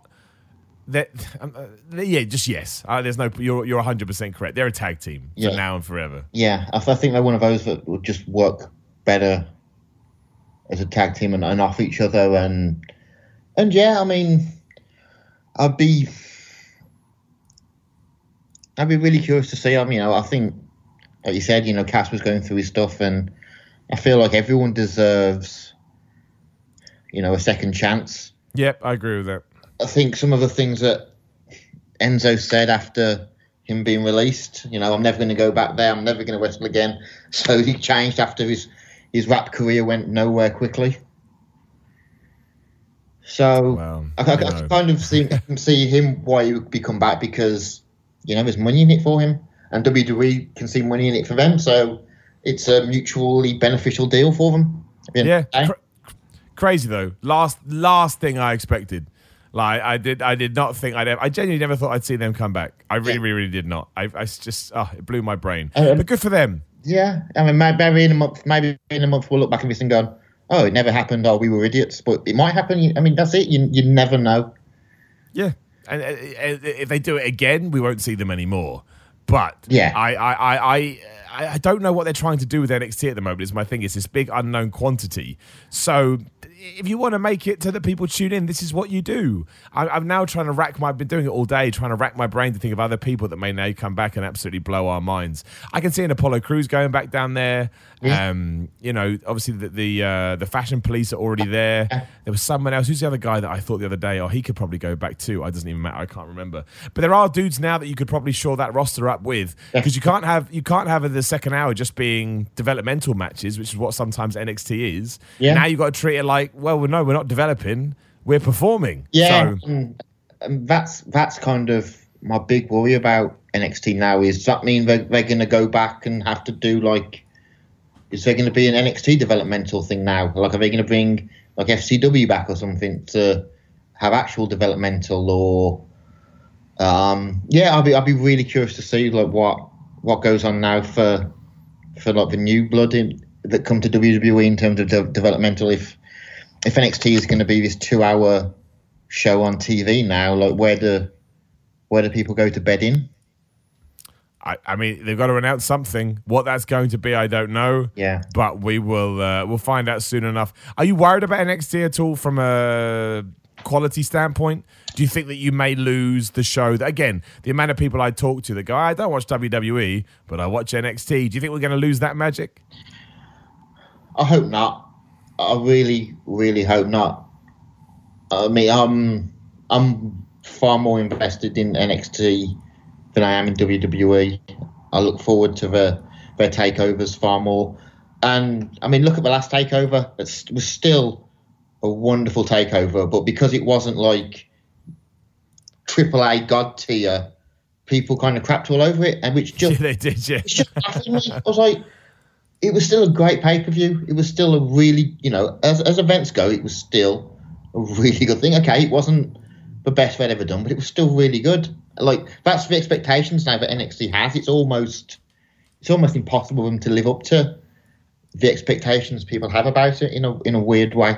That um, uh, yeah, just yes. Uh, there's no. You're you're 100 percent correct. They're a tag team for now and forever. Yeah, I, I think they're one of those that would just work better as a tag team and, and off each other and and yeah, I mean, I'd be I'd be really curious to see. I mean, I think, like you said, you know, Cass was going through his stuff, and I feel like everyone deserves, you know, a second chance. Yep, I agree with that. I think some of the things that Enzo said after him being released, you know, I'm never going to go back there. I'm never going to wrestle again. So he changed after his his rap career went nowhere quickly. So well, I, I, I, kind of see, see him why he would be come back because you know there's money in it for him, and WWE can see money in it for them. So it's a mutually beneficial deal for them. Yeah, crazy though. Last last thing I expected. Like I did, I did not think I'd. Ever, I genuinely never thought I'd see them come back. I really, yeah. really, really did not. I, I just, oh, it blew my brain. Um, but good for them. Yeah, I mean, maybe in a month, maybe in a month we'll look back at this and go, "Oh, it never happened," Oh, "We were idiots." But it might happen. I mean, that's it. You you never know. Yeah, and uh, if they do it again, we won't see them anymore. But yeah, I I I I, I don't know what they're trying to do with NXT at the moment. Is my thing. It's this big unknown quantity. So if you want to make it so that people tune in, this is what you do. I, am now trying to rack my. I've been doing it all day, trying to rack my brain to think of other people that may now come back and absolutely blow our minds. I can see an Apollo Crews going back down there. Yeah. Um, you know, obviously the the, uh, the fashion police are already there. There was someone else. Who's the other guy that I thought the other day? Oh, he could probably go back too. I doesn't even matter. I can't remember. But there are dudes now that you could probably shore that roster up with because you can't have you can't have the second hour just being developmental matches, which is what sometimes NXT is. Yeah. Now you've got to treat it like, well, no, we're not developing, we're performing. Yeah, so, and, and that's that's kind of my big worry about NXT now. Is does that mean they're, they're going to go back and have to do like? Is there going to be an NXT developmental thing now? Like, are they going to bring like FCW back or something to have actual developmental or? Um, yeah, I'll be I'll be really curious to see like what what goes on now for for like the new blood in, that come to WWE in terms of de- developmental. If if NXT is going to be this two hour show on TV now, like where do where do people go to bed in? I, I mean, they've got to announce something. What that's going to be, I don't know. Yeah, but we will uh, we'll find out soon enough. Are you worried about NXT at all from a quality standpoint? Do you think that you may lose the show? That, again, the amount of people I talk to that go, I don't watch WWE, but I watch NXT. Do you think we're going to lose that magic? I hope not. I really, really hope not. I mean, I'm I'm far more invested in NXT than I am in WWE. I look forward to their their takeovers far more. And I mean, look at the last takeover. It was still a wonderful takeover, but because it wasn't like triple A god tier, people kind of crapped all over it, and which just yeah, they did, yeah. Just, I was like, it was still a great pay per view. It was still a really, you know, as as events go, it was still a really good thing. Okay, it wasn't the best they'd ever done, but it was still really good. Like that's the expectations now that NXT has. It's almost it's almost impossible for them to live up to the expectations people have about it in a in a weird way.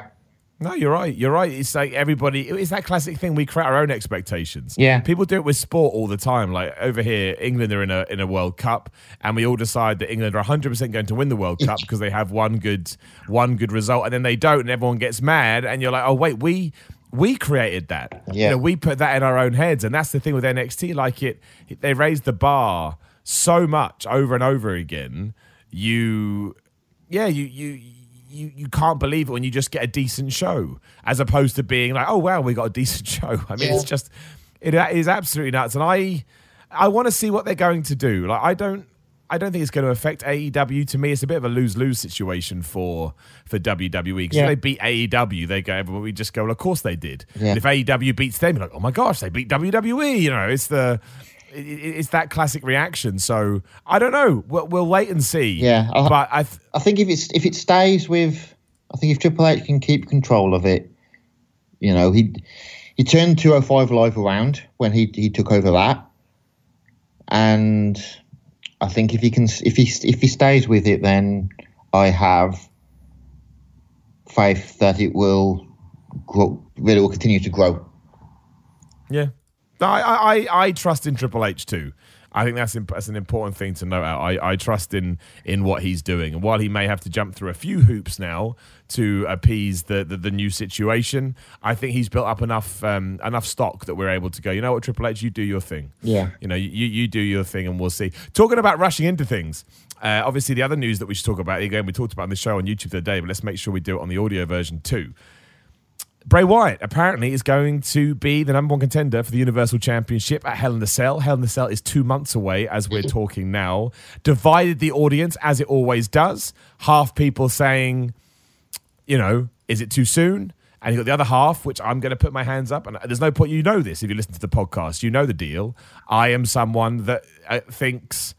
No, you're right. You're right. It's like everybody. It's that classic thing. We create our own expectations. Yeah. People do it with sport all the time. Like over here, England are in a in a World Cup, and we all decide that England are 100 percent going to win the World Cup because they have one good one good result, and then they don't, and everyone gets mad, and you're like, oh wait, we we created that. Yeah. You know, we put that in our own heads, and that's the thing with NXT. Like it, they raised the bar so much over and over again. You, yeah, you you you, you can't believe it when you just get a decent show, as opposed to being like, oh wow, we got a decent show. I mean, yeah. it's just it is absolutely nuts, and I I want to see what they're going to do. Like I don't. I don't think it's going to affect AEW. To me, it's a bit of a lose lose situation for for WWE because yeah. if they beat AEW, they go, we just go, well, of course they did. Yeah. And if AEW beats them, you're like, oh my gosh, they beat WWE. You know, it's the it's that classic reaction. So I don't know. We'll, we'll wait and see. Yeah, I, but I, th- I think if it's if it stays with, I think if Triple H can keep control of it, you know, he he turned 205 live around when he he took over that, and I think if he can if he if he stays with it, then I have faith that it will grow, really will continue to grow. Yeah, I, I, I trust in Triple H too. I think that's imp- that's an important thing to note out. I, I trust in in what he's doing, and while he may have to jump through a few hoops now to appease the the, the new situation, I think he's built up enough um, enough stock that we're able to go. You know what, Triple H, you do your thing. Yeah. You know, you you do your thing, and we'll see. Talking about rushing into things. Uh, obviously, the other news that we should talk about again, we talked about on the show on YouTube the other day, but let's make sure we do it on the audio version too. Bray Wyatt apparently is going to be the number one contender for the Universal Championship at Hell in the Cell. Hell in the Cell is two months away as we're talking now. Divided the audience as it always does. Half people saying, you know, is it too soon? And you've got the other half, which I'm going to put my hands up. And there's no point, you know this if you listen to the podcast, you know the deal. I am someone that uh, thinks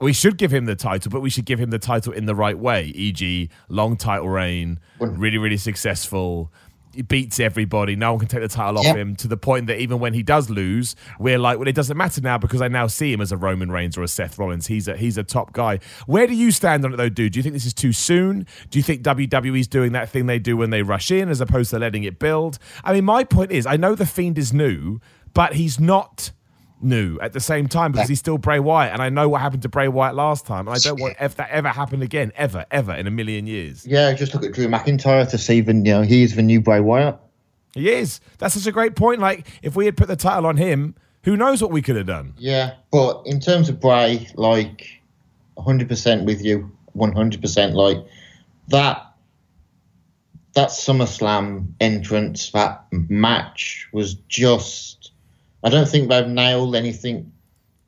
we should give him the title, but we should give him the title in the right way, e.g., long title reign, really, really successful he beats everybody. No one can take the title off him to the point that even when he does lose, we're like, well, it doesn't matter now because I now see him as a Roman Reigns or a Seth Rollins. He's a he's a top guy. Where do you stand on it though, dude? Do you think this is too soon? Do you think WWE's doing that thing they do when they rush in as opposed to letting it build? I mean, my point is, I know the Fiend is new, but he's not new at the same time because he's still Bray Wyatt, and I know what happened to Bray Wyatt last time, and I don't want if that ever happened again, ever, ever in a million years. Yeah, just look at Drew McIntyre to see the you know he is the new Bray Wyatt. He is. That's such a great point. Like if we had put the title on him, who knows what we could have done? Yeah, but in terms of Bray, like 100% with you, 100%. Like that, that SummerSlam entrance, that match was just. I don't think they've nailed anything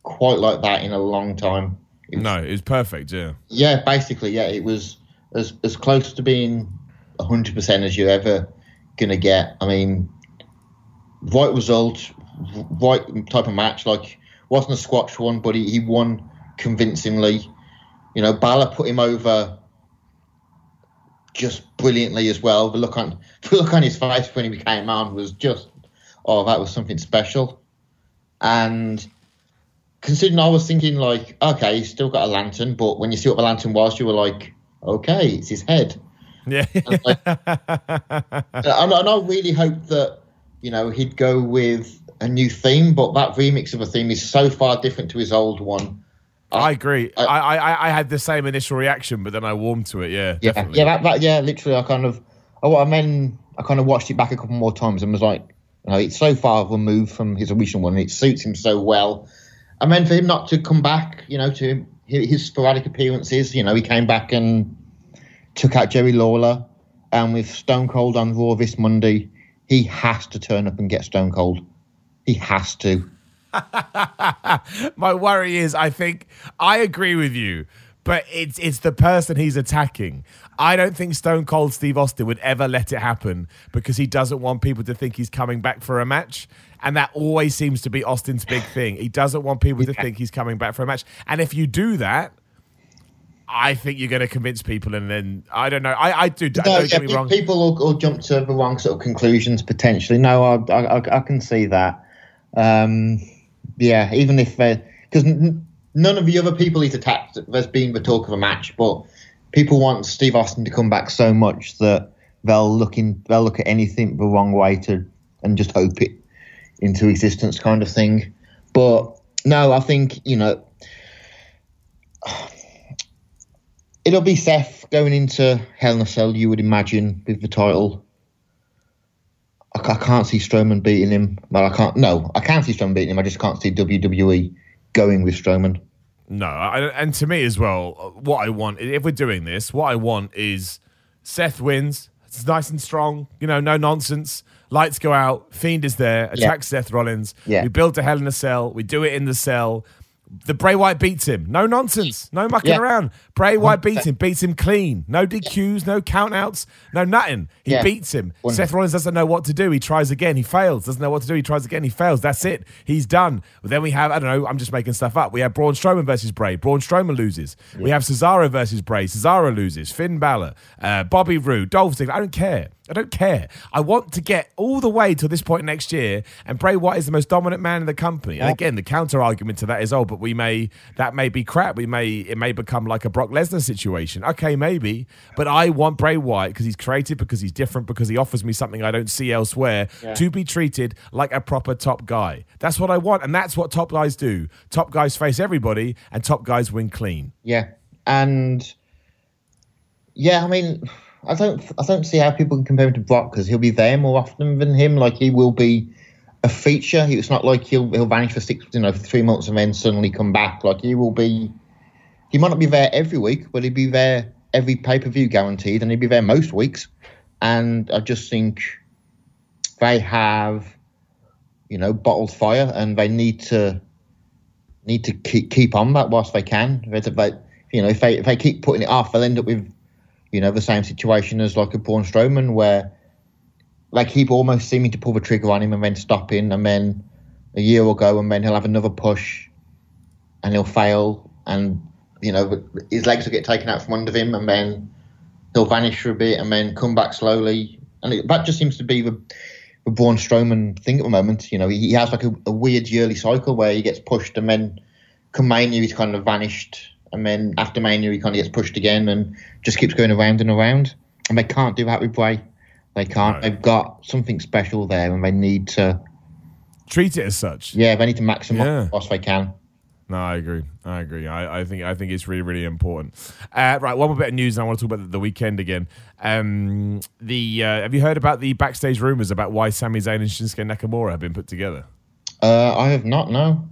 quite like that in a long time. It was- No, it was perfect. Yeah. Yeah, basically, yeah, it was as as close to being 100% as you're ever gonna get. I mean, right result, right type of match. Like, wasn't a squash one, but he, he won convincingly. You know, Balor put him over just brilliantly as well. The look on the look on his face when he came on was just, oh, that was something special. And considering I was thinking like, okay, he's still got a lantern, but when you see what the lantern was, you were like, okay, it's his head. Yeah. And, and I really hoped that you know he'd go with a new theme, but that remix of a theme is so far different to his old one. I agree. I- I, I, I had the same initial reaction, but then I warmed to it. Yeah, Yeah, definitely. yeah, that, that, yeah. Literally, I kind of, oh, I mean, I kind of watched it back a couple more times and was like, you know, it's so far removed from his original one, and it suits him so well. And then for him not to come back, you know, to his sporadic appearances, you know, he came back and took out Jerry Lawler, and with Stone Cold on Raw this Monday, he has to turn up and get Stone Cold. He has to. My worry is, I think I agree with you, but it's it's the person he's attacking. I don't think Stone Cold Steve Austin would ever let it happen because he doesn't want people to think he's coming back for a match. And that always seems to be Austin's big thing. He doesn't want people to think he's coming back for a match. And if you do that, I think you're going to convince people. And then I don't know. I, I do. No, don't yeah, get me wrong. People will, will jump to the wrong sort of conclusions potentially. No, I, I, I- can see that. Um, yeah, even if they because n- none of the other people he's attacked, there's been the talk of a match, but people want Steve Austin to come back so much that they'll look in, they'll look at anything the wrong way to and just hope it into existence, kind of thing. But no, I think you know it'll be Seth going into Hell in a Cell. You would imagine with the title. I, I can't see Strowman beating him. Well, I can't. No, I can see Strowman beating him. I just can't see WWE going with Strowman. No, I, and to me as well, uh, what I want, if we're doing this, what I want is Seth wins. It's nice and strong, you know, no nonsense. Lights go out. Fiend is there. Attacks Seth Rollins. Yeah. We build a Hell in a Cell. We do it in the cell. The Bray Wyatt beats him. No nonsense. No mucking Yeah. around. Bray Wyatt beats him. Beats him clean. No DQs. No countouts. No nothing. He Yeah. beats him. Seth Rollins doesn't know what to do. He tries again. He fails. Doesn't know what to do. He tries again. He fails. That's it. He's done. But then we have, I don't know, I'm just making stuff up. We have Braun Strowman versus Bray. Braun Strowman loses. We have Cesaro versus Bray. Cesaro loses. Finn Balor, uh, Bobby Roode, Dolph Ziggler. I don't care. I don't care. I want to get all the way to this point next year, and Bray Wyatt is the most dominant man in the company. And again, the counter argument to that is, oh, but we may that may be crap. We may it may become like a Brock Lesnar situation. Okay, maybe, but I want Bray Wyatt because he's creative, because he's different, because he offers me something I don't see elsewhere to be treated like a proper top guy. That's what I want, and that's what top guys do. Top guys face everybody, and top guys win clean. Yeah, and yeah, I mean, I don't, I don't see how people can compare him to Brock because he'll be there more often than him. Like he will be a feature. It's not like he'll he'll vanish for six, you know, for three months and then suddenly come back. Like he will be. He might not be there every week, but he'll be there every pay per view guaranteed, and he'll be there most weeks. And I just think they have, you know, bottled fire, and they need to need to keep keep on that whilst they can. They, you know, if they if they keep putting it off, they'll end up with, you know, the same situation as like a Braun Strowman, where they keep almost seeming to pull the trigger on him and then stop stopping, and then a year will go, and then he'll have another push, and he'll fail, and you know his legs will get taken out from under him, and then he'll vanish for a bit, and then come back slowly, and it, that just seems to be the the Braun Strowman thing at the moment. You know, he, he has like a, a weird yearly cycle where he gets pushed, and then come Mania he's kind of vanished, and then after Mania he kind of gets pushed again, and just keeps going around and around. And they can't do that with Bray. They can't. No. They've got something special there, and they need to treat it as such. Yeah, they need to maximise Yeah. the cost they can. No, I agree. I agree. I, I think I think it's really really important. Uh, right, one more bit of news, and I want to talk about the, the weekend again. Um, the uh, have you heard about the backstage rumors about why Sami Zayn and Shinsuke Nakamura have been put together? Uh, I have not, no.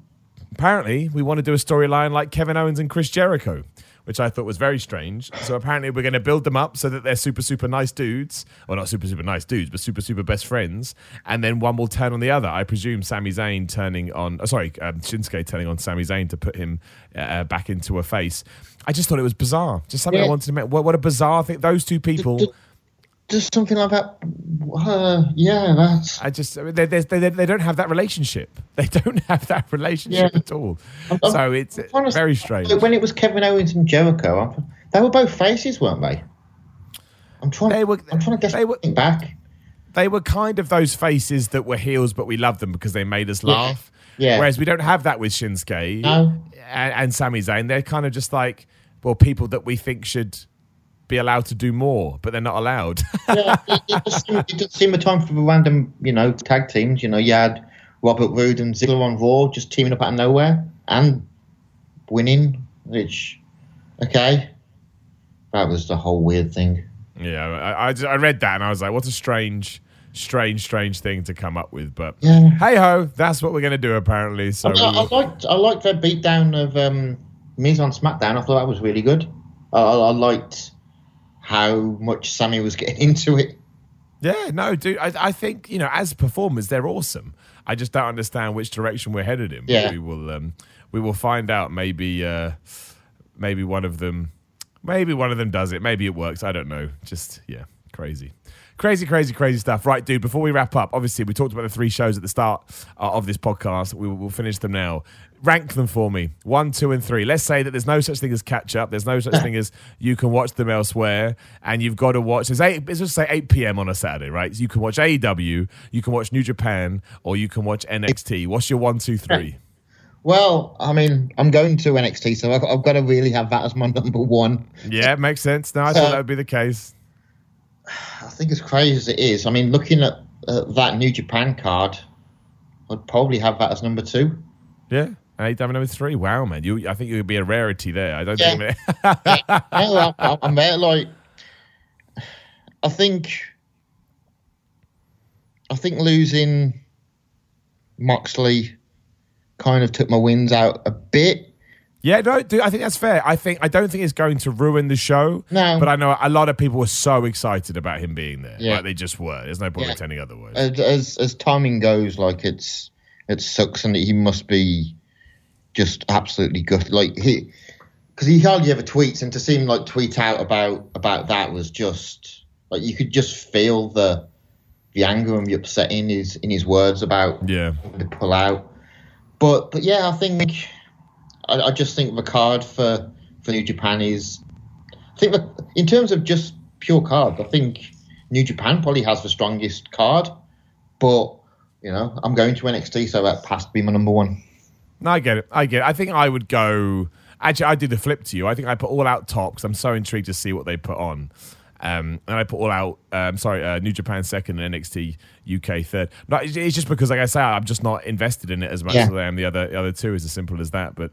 Apparently, we want to do a storyline like Kevin Owens and Chris Jericho, which I thought was very strange. So apparently, we're going to build them up so that they're super super nice dudes, or not super super nice dudes, but super super best friends, and then one will turn on the other. I presume Sami Zayn turning on, oh, sorry, um, Shinsuke turning on Sami Zayn to put him uh, back into a face. I just thought it was bizarre. Just something I wanted to make. What, what a bizarre thing. Those two people. Just something like that. Uh, yeah, that's. I just they, they, they, they don't have that relationship. They don't have that relationship Yeah. at all. I'm- I'm so it's very strange. When it was Kevin Owens and Jericho, they were both faces, weren't they? I'm trying. They were- I'm trying to guess they were- back. they were kind of those faces that were heels, but we loved them because they made us laugh. Yeah. Whereas we don't have that with Shinsuke No. and, and Sami Zayn. They're kind of just like, well, people that we think should be allowed to do more, but they're not allowed. yeah, it, it, just seemed, it just seemed a time for the random, you know, tag teams. You know, you had Robert Roode and Ziggler on Raw just teaming up out of nowhere and winning. Which, okay, that was the whole weird thing. yeah, I, I, I read that and I was like, what a strange, strange, strange thing to come up with. But Yeah. hey ho, that's what we're going to do apparently. So I, I will- liked I liked their beatdown of um, Miz on SmackDown. I thought that was really good. I, I, I liked how much Sami was getting into it. Yeah, no, dude. I, I think you know, as performers, they're awesome. I just don't understand which direction we're headed in. Yeah. we will. Um, we will find out. Maybe, uh, maybe one of them, maybe one of them does it. Maybe it works. I don't know. Just yeah, crazy. Crazy, crazy, crazy stuff. Right, dude, before we wrap up, obviously, we talked about the three shows at the start uh, of this podcast. We will we'll finish them now. Rank them for me one, two, and three. Let's say that there's no such thing as catch up. There's no such thing as you can watch them elsewhere, and you've got to watch. It's, eight. Let's just say 8 p.m. on a Saturday, right? So you can watch AEW, you can watch New Japan, or you can watch NXT. What's your one, two, three? Well, I mean, I'm going to NXT, so I've, I've got to really have that as my number one. Yeah, makes sense. No, I thought that would be the case. I think as crazy as it is, I mean, looking at uh, that New Japan card, I'd probably have that as number two. Yeah. AEW number three. Wow, man. You, I think you would be a rarity there. I don't Yeah. think. no, I, I, I'm there. Like, I think, I think losing Moxley kind of took my wins out a bit. Yeah, no, dude, I think that's fair. I think I don't think it's going to ruin the show. No. but I know a lot of people were so excited about him being there. Yeah. Like they just were. There's no point Yeah. pretending otherwise. As, as as timing goes, like it's it sucks, and he must be just absolutely gutted. Like he, because he hardly ever tweets, and to see him like tweet out about about that was just like you could just feel the the anger and the upset in his in his words about yeah, the pull out. But but yeah, I think I, I just think the card for for New Japan is. I think in terms of just pure card, I think New Japan probably has the strongest card. But you know, I'm going to NXT, so that has to be my number one. no, I get it. I get it. I think I would go. Actually, I do the flip to you. I think I put all out top because I'm so intrigued to see what they put on. Um, and I put all out. Um, sorry, uh, New Japan second and NXT UK third. No, it's, it's just because, like I say, I'm just not invested in it as much Yeah. as I am the other the other two. Is as simple as that. But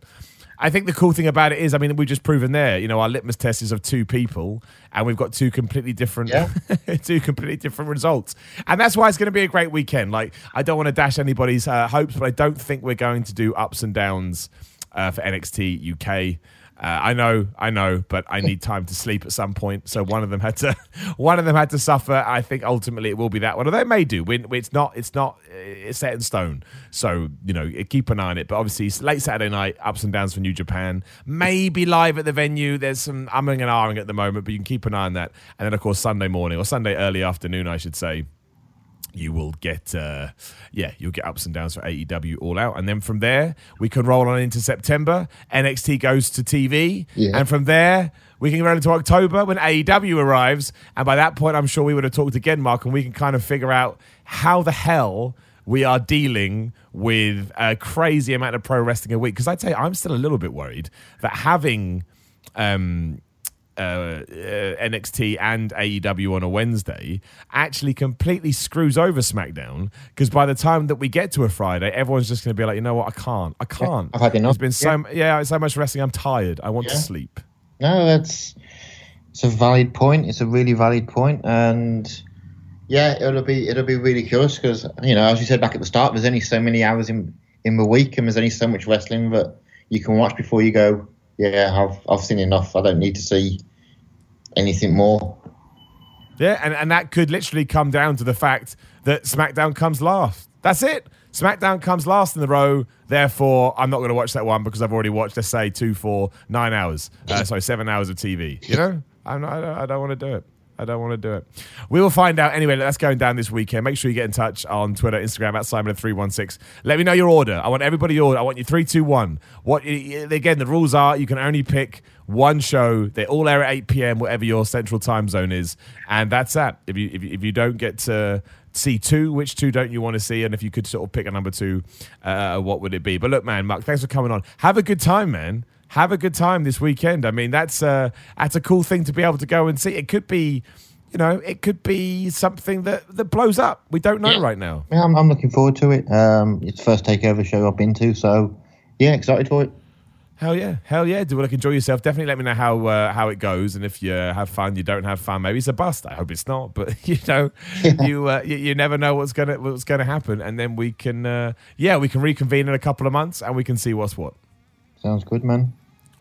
I think the cool thing about it is, I mean, we've just proven there. You know, our litmus test is of two people, and we've got two completely different, Yeah. two completely different results, and that's why it's going to be a great weekend. Like, I don't want to dash anybody's uh, hopes, but I don't think we're going to do ups and downs uh, for NXT UK. Uh, I know, I know, but I need time to sleep at some point. So one of them had to, one of them had to suffer. I think ultimately it will be that one. Although it may do. It's not, it's not, uh, it's set in stone. So you know, keep an eye on it. But obviously, it's late Saturday night, ups and downs for New Japan. Maybe live at the venue. There's some umming and ahhing at the moment, but you can keep an eye on that. And then of course Sunday morning or Sunday early afternoon, I should say you will get uh yeah you'll get ups and downs for AEW all out. And then from there we can roll on into September. NXT goes to TV Yeah. and from there we can run into October when AEW arrives. And by that point I'm sure we would have talked again Mark and we can kind of figure out how the hell we are dealing with a crazy amount of pro wrestling a week. Because I'd say I'm still a little bit worried that having um uh, uh, NXT and AEW on a Wednesday actually completely screws over SmackDown because by the time that we get to a Friday, everyone's just going to be like, you know what, I can't, I can't. I've had enough. There's been so yeah, so much wrestling. I'm tired. I want to sleep. No, that's it's a valid point. It's a really valid point, and yeah, it'll be it'll be really curious because you know, as you said back at the start, there's only so many hours in in the week, and there's only so much wrestling that you can watch before you go. Yeah, I've I've seen enough. I don't need to see anything more. Yeah, and, and that could literally come down to the fact that SmackDown comes last. That's it. SmackDown comes last in the row. Therefore, I'm not going to watch that one because I've already watched, let's say, two, four, nine hours. Uh, sorry, seven hours of TV. You know, I'm not, I don't, I don't want to do it. I don't want to do it. We will find out anyway. That's going down this weekend. Make sure you get in touch on Twitter, Instagram at Simon three one six. Let me know your order. I want everybody order. I want you three, two, one. What again? The rules are you can only pick one show. They all air at eight p.m. Whatever your central time zone is, and that's that. If you if you, if you don't get to see two, which two don't you want to see? And if you could sort of pick a number two, uh, what would it be? But look, man, Mark, thanks for coming on. Have a good time, man have a good time this weekend. I mean, that's uh, that's a cool thing to be able to go and see. It could be, you know, it could be something that that blows up. We don't know Yeah. right now. Yeah, I'm, I'm looking forward to it. Um, it's the first takeover show I've been to, so yeah, excited for it. Hell yeah, hell yeah! Do like enjoy yourself. Definitely let me know how uh, how it goes, and if you have fun, you don't have fun, maybe it's a bust. I hope it's not, but you know, you, uh, you you never know what's gonna what's gonna happen, and then we can uh, yeah we can reconvene in a couple of months and we can see what's what. Sounds good, man.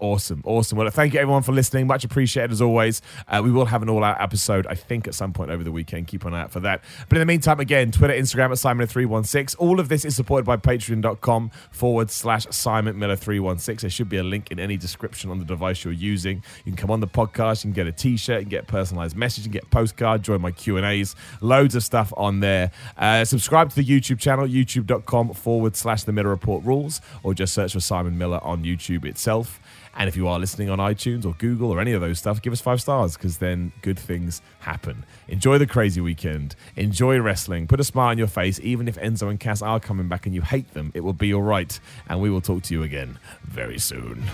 Awesome, awesome. Well, thank you everyone for listening. Much appreciated as always. Uh, we will have an all-out episode, I think, at some point over the weekend. Keep an eye out for that. But in the meantime, again, Twitter, Instagram at Simon316. All of this is supported by Patreon.com forward slash Simon Miller 316. There should be a link in any description on the device you're using. You can come on the podcast, you can get a T-shirt, you can get personalized message, you can get postcard, join my Q and A's, loads of stuff on there. Uh, subscribe to the YouTube channel, YouTube.com forward slash The Miller Report Rules, or just search for Simon Miller on YouTube itself. And if you are listening on iTunes or Google or any of those stuff, give us five stars because then good things happen. Enjoy the crazy weekend. Enjoy wrestling. Put a smile on your face. Even if Enzo and Cass are coming back and you hate them, it will be all right. And we will talk to you again very soon.